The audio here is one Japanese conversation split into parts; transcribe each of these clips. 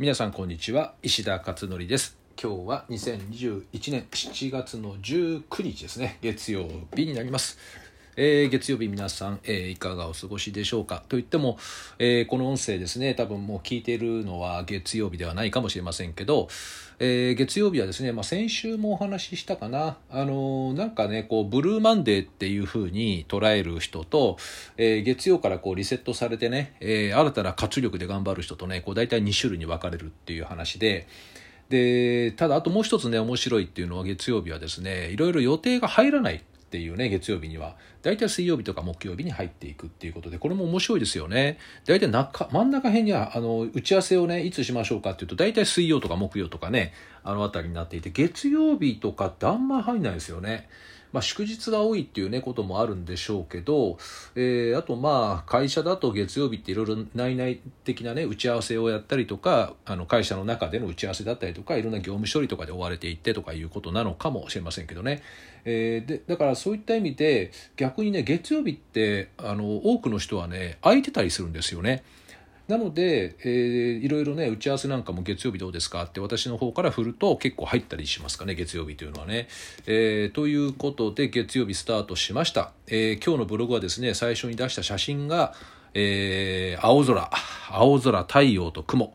皆さんこんにちは。石田勝則です。今日は2021年7月の19日ですね。月曜日になります。えー、月曜日皆さん、えー、いかがお過ごしでしょうか？といっても、えー、この音声ですね多分もう聞いているのは月曜日ではないかもしれませんけど、え月曜日はですね、まあ、先週もお話ししたかな？あのなんかねこうブルーマンデーっていう風に捉える人と、え月曜からこうリセットされてね、え新たな活力で頑張る人とねこう大体2種類に分かれるっていう話ででただあともう一つね面白いっていうのは月曜日はですねいろいろ予定が入らないっていうね月曜日には。大体水曜日とか木曜日に入っていくっていうことでこれも面白いですよね。大体中真ん中辺にはあの打ち合わせをねいつしましょうかっていうと大体水曜とか木曜とかねあの辺りになっていて月曜日とかってあんま入んないですよね。まあ、祝日が多いっていうねこともあるんでしょうけど、えー、あとまあ会社だと月曜日っていろいろ内々的なね打ち合わせをやったりとかあの会社の中での打ち合わせだったりとかいろんな業務処理とかで追われていってとかいうことなのかもしれませんけどね、えー、でだからそういった意味で逆にね月曜日ってあの多くの人はね空いてたりするんですよね。なので、えー、いろいろね打ち合わせなんかも月曜日どうですかって私の方から振ると結構入ったりしますかね月曜日というのはね。えー、ということで月曜日スタートしました、えー、今日のブログはですね最初に出した写真が、えー、青空青空太陽と雲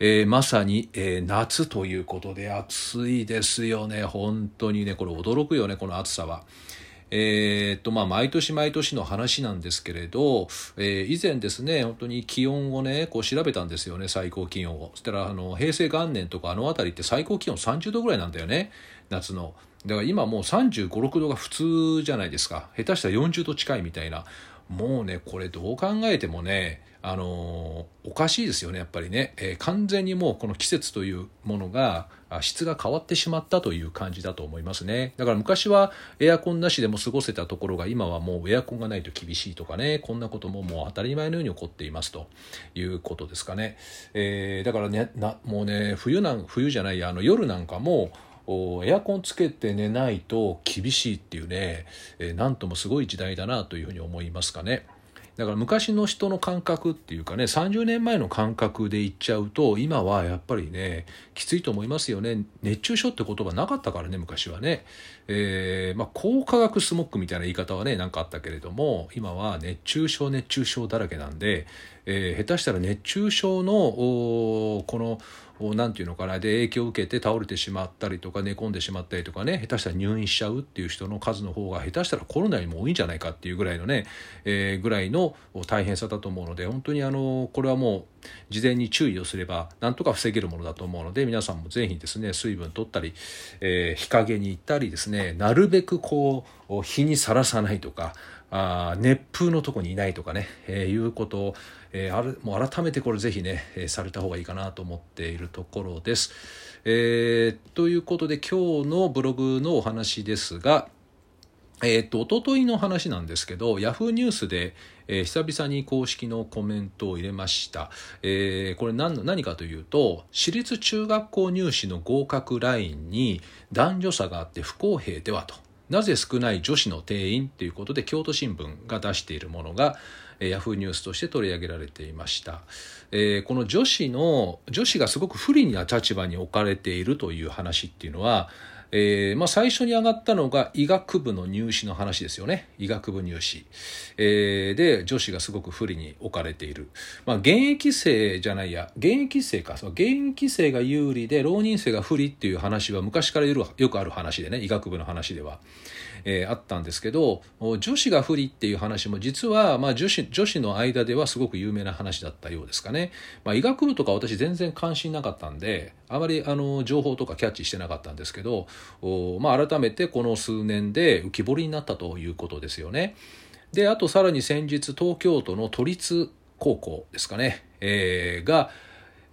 えー、まさに、えー、夏ということで暑いですよね本当にねこれ驚くよねこの暑さは。え、っとま、毎年毎年の話なんですけれど、え、以前ですね本当に気温をねこう調べたんですよね最高気温を。そしたらあの平成元年とかあの辺りって最高気温30度ぐらいなんだよね夏の。だから今もう3 5 6度が普通じゃないですか。下手したら40度近いみたいな。もうねこれどう考えてもねあのおかしいですよねやっぱりね、えー、完全にもうこの季節というものが質が変わってしまったという感じだと思いますね。だから昔はエアコンなしでも過ごせたところが今はもうエアコンがないと厳しいとかねこんなことももう当たり前のように起こっていますということですかね、えー、だからねなもうね冬なん冬じゃないあの夜なんかもエアコンつけて寝ないと厳しいっていうね、えー、なんともすごい時代だなというふうに思いますかね。だから昔の人の感覚っていうかね30年前の感覚で言っちゃうと今はやっぱりねきついと思いますよね。熱中症って言葉なかったからね昔はね、えー、まあ、高化学スモッグみたいな言い方はね何かあったけれども今は熱中症熱中症だらけなんで、えー、下手したら熱中症のこの何て言うのかなで影響を受けて倒れてしまったりとか寝込んでしまったりとかね下手したら入院しちゃうっていう人の数の方が下手したらコロナよりも多いんじゃないかっていうぐらいのね、えー、ぐらいの大変さだと思うので本当にあのこれはもう事前に注意をすればなんとか防げるものだと思うので皆さんもぜひですね水分取ったり、えー、日陰に行ったりですねなるべくこう日にさらさないとかあ熱風のとこにいないとかね、えー、いうことを、えー、あるもう改めてこれぜひね、えー、された方がいいかなと思っているところです。えー、ということで今日のブログのお話ですが、え、っと、おとといの話なんですけど、ヤフーニュースで、えー、久々に公式のコメントを入れました。えー、これ何何かというと、私立中学校入試の合格ラインに男女差があって不公平ではと。なぜ少ない女子の定員ということで京都新聞が出しているものが、えー、ヤフーニュースとして取り上げられていました、えー、この女子の女子がすごく不利な立場に置かれているという話っていうのはえーまあ、最初に上がったのが医学部の入試の話ですよね。医学部入試、えー、で女子がすごく不利に置かれている、まあ、現役生じゃないや。現役生か。そう現役生が有利で浪人生が不利っていう話は昔からよくある話でね。医学部の話では。えー、あったんですけど女子が不利っていう話も実は、まあ、女子女子の間ではすごく有名な話だったようですかね、まあ、医学部とか私全然関心なかったんであまりあの情報とかキャッチしてなかったんですけど、まあ、改めてこの数年で浮き彫りになったということですよね。であとさらに先日東京都の都立高校ですかね、えー、が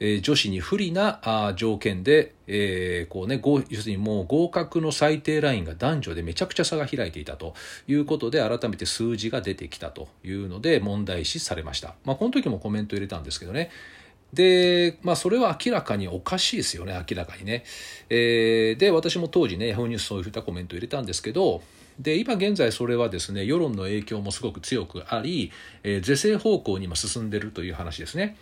え、女子に不利なあ条件で、えーこうね、要するにもう合格の最低ラインが男女でめちゃくちゃ差が開いていたということで改めて数字が出てきたというので問題視されました。まあ、この時もコメント入れたんですけどね。で、まあ、それは明らかにおかしいですよね、明らかにね。えー、で、私も当時ね、ヤフーニュースそういったコメント入れたんですけど、で、今現在それはですね、世論の影響もすごく強くあり、えー、是正方向に今進んでいるという話ですね。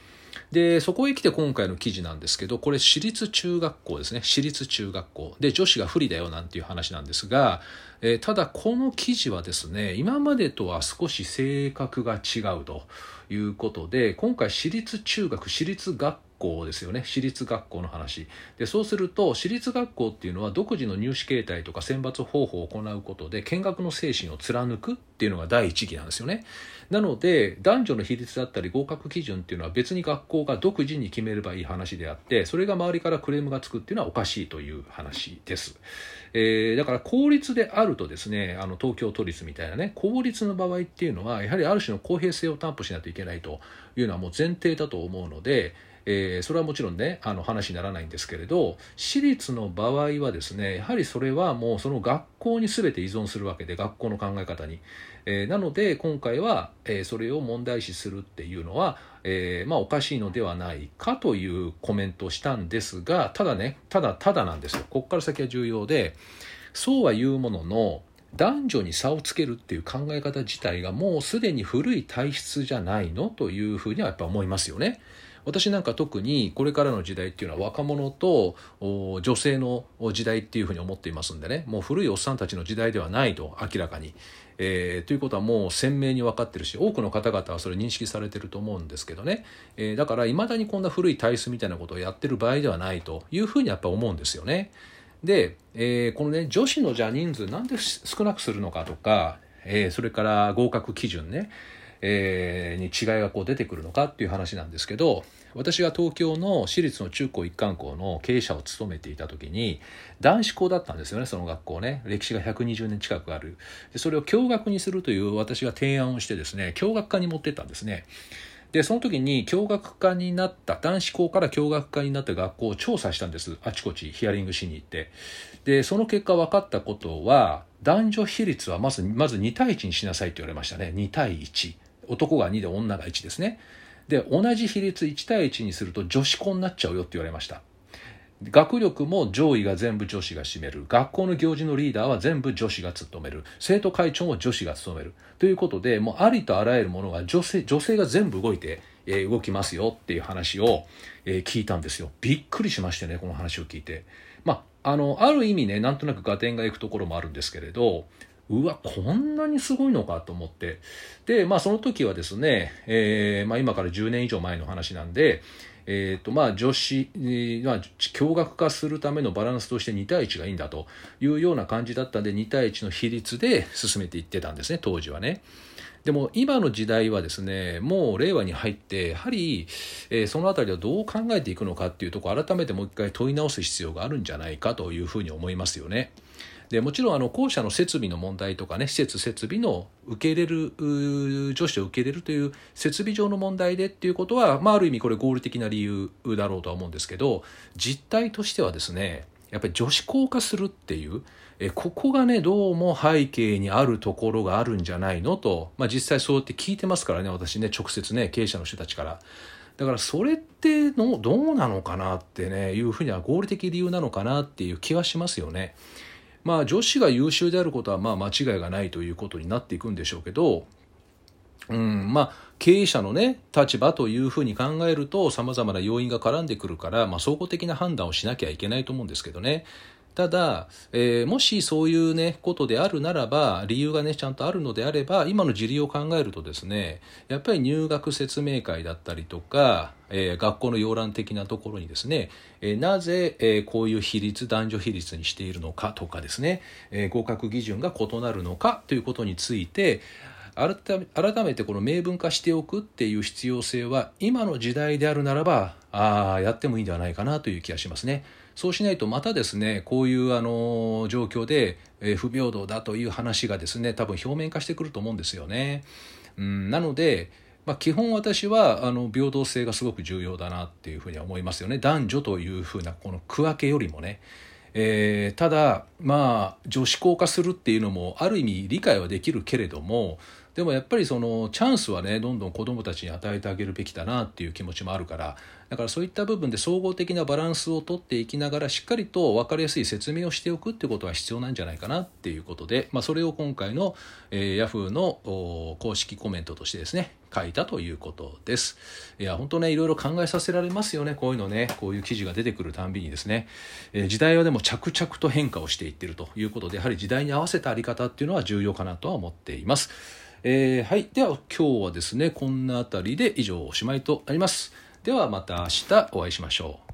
でそこへ来て今回の記事なんですけどこれ私立中学校ですね。私立中学校。で女子が不利だよなんていう話なんですが、えー、ただこの記事はですね今までとは少し性格が違うということで今回私立中学私立学校校ですよね。私立学校の話。でそうすると私立学校っていうのは独自の入試形態とか選抜方法を行うことで見学の精神を貫くっていうのが第一義なんですよね。なので男女の比率だったり合格基準っていうのは別に学校が独自に決めればいい話であってそれが周りからクレームがつくっていうのはおかしいという話です、えー、だから公立であるとですねあの東京都立みたいなね公立の場合っていうのはやはりある種の公平性を担保しないといけないというのはもう前提だと思うのでえー、それはもちろんねあの話にならないんですけれど私立の場合はですねやはりそれはもうその学校に全て依存するわけで学校の考え方に、えー、なので今回は、えー、それを問題視するっていうのは、えまあ、おかしいのではないかというコメントをしたんですがただねただただなんですよここから先は重要でそうは言うものの男女に差をつけるっていう考え方自体がもうすでに古い体質じゃないのというふうにはやっぱ思いますよね。私なんか特にこれからの時代っていうのは若者と女性の時代っていうふうに思っていますんでねもう古いおっさんたちの時代ではないと明らかに。えー、ということはもう鮮明に分かってるし多くの方々はそれ認識されてると思うんですけどね、えー、だからいまだにこんな古い体質みたいなことをやってる場合ではないというふうにやっぱ思うんですよね。で、えー、このね女子のじゃ人数なんで少なくするのかとか、えー、それから合格基準ねえー、に違いがこう出てくるのかっていう話なんですけど私が東京の私立の中高一貫校の経営者を務めていた時に男子校だったんですよねその学校ね。歴史が120年近くある。でそれを共学にするという私が提案をしてですね共学科に持ってったんですね。でその時に共学科になった男子校から共学科になった学校を調査したんです。あちこちヒアリングしに行って。でその結果分かったことは男女比率はまずまず2対1にしなさいって言われましたね。2対1男が2で女が1ですね。で同じ比率1対1にすると女子校になっちゃうよって言われました。学力も上位が全部女子が占める。学校の行事のリーダーは全部女子が務める。生徒会長も女子が務める。ということでもうありとあらゆるものが女性女性が全部動いて、え、動きますよっていう話を、え、聞いたんですよ。びっくりしましてねこの話を聞いて。まああのある意味ねなんとなく合点がいくところもあるんですけれどうわこんなにすごいのかと思ってでまあその時はですね、えーまあ、今から10年以上前の話なんでえーとまあ、女子、まあ、共学化するためのバランスとして2対1がいいんだというような感じだったんで2対1の比率で進めていってたんですね当時はね。でも今の時代はですねもう令和に入ってやはり、えー、その辺りはどう考えていくのかっていうとこ改めてもう一回問い直す必要があるんじゃないかというふうに思いますよね。でもちろんあの校舎の設備の問題とかね施設設備の受け入れる女子を受け入れるという設備上の問題でっていうことは、まあ、ある意味これ合理的な理由だろうとは思うんですけど実態としてはですねやっぱり女子校化するっていうえここがねどうも背景にあるところがあるんじゃないのと、まあ、実際そうやって聞いてますからね私ね直接ね経営者の人たちから。だからそれってのどうなのかなってねいうふうには合理的理由なのかなっていう気はしますよね。まあ女子が優秀であることはまあ間違いがないということになっていくんでしょうけど、うん、まあ経営者のね立場というふうに考えるとさまざまな要因が絡んでくるから、まあ、総合的な判断をしなきゃいけないと思うんですけどね。ただ、えー、もしそういうねことであるならば理由がねちゃんとあるのであれば今の自理を考えるとですねやっぱり入学説明会だったりとか、えー、学校の要覧的なところにですね、えー、なぜ、えー、こういう比率男女比率にしているのかとかですね、え、合格基準が異なるのかということについて改めてこの明文化しておくっていう必要性は今の時代であるならばああやってもいいんではないかなという気がしますね。そうしないとまたですねこういうあの状況で、不平等だという話がですね多分表面化してくると思うんですよね。うん、なのでまあ、基本私はあの平等性がすごく重要だなっていうふうには思いますよね男女というふうなこの区分けよりもね、えー、ただまあ女子校化するっていうのもある意味理解はできるけれどもでもやっぱりそのチャンスはねどんどん子どもたちに与えてあげるべきだなっていう気持ちもあるからだからそういった部分で総合的なバランスをとっていきながらしっかりと分かりやすい説明をしておくってことは必要なんじゃないかなっていうことで、まあ、それを今回の、えー、ヤフーの公式コメントとしてですね書いたということです。いや本当ねいろいろ考えさせられますよねこういうのねこういう記事が出てくるたんびにですね、えー、時代はでも着々と変化をしていってるということでやはり時代に合わせたあり方っていうのは重要かなとは思っています。えー、はいでは今日はですねこんなあたりで以上おしまいとなります。ではまた明日お会いしましょう。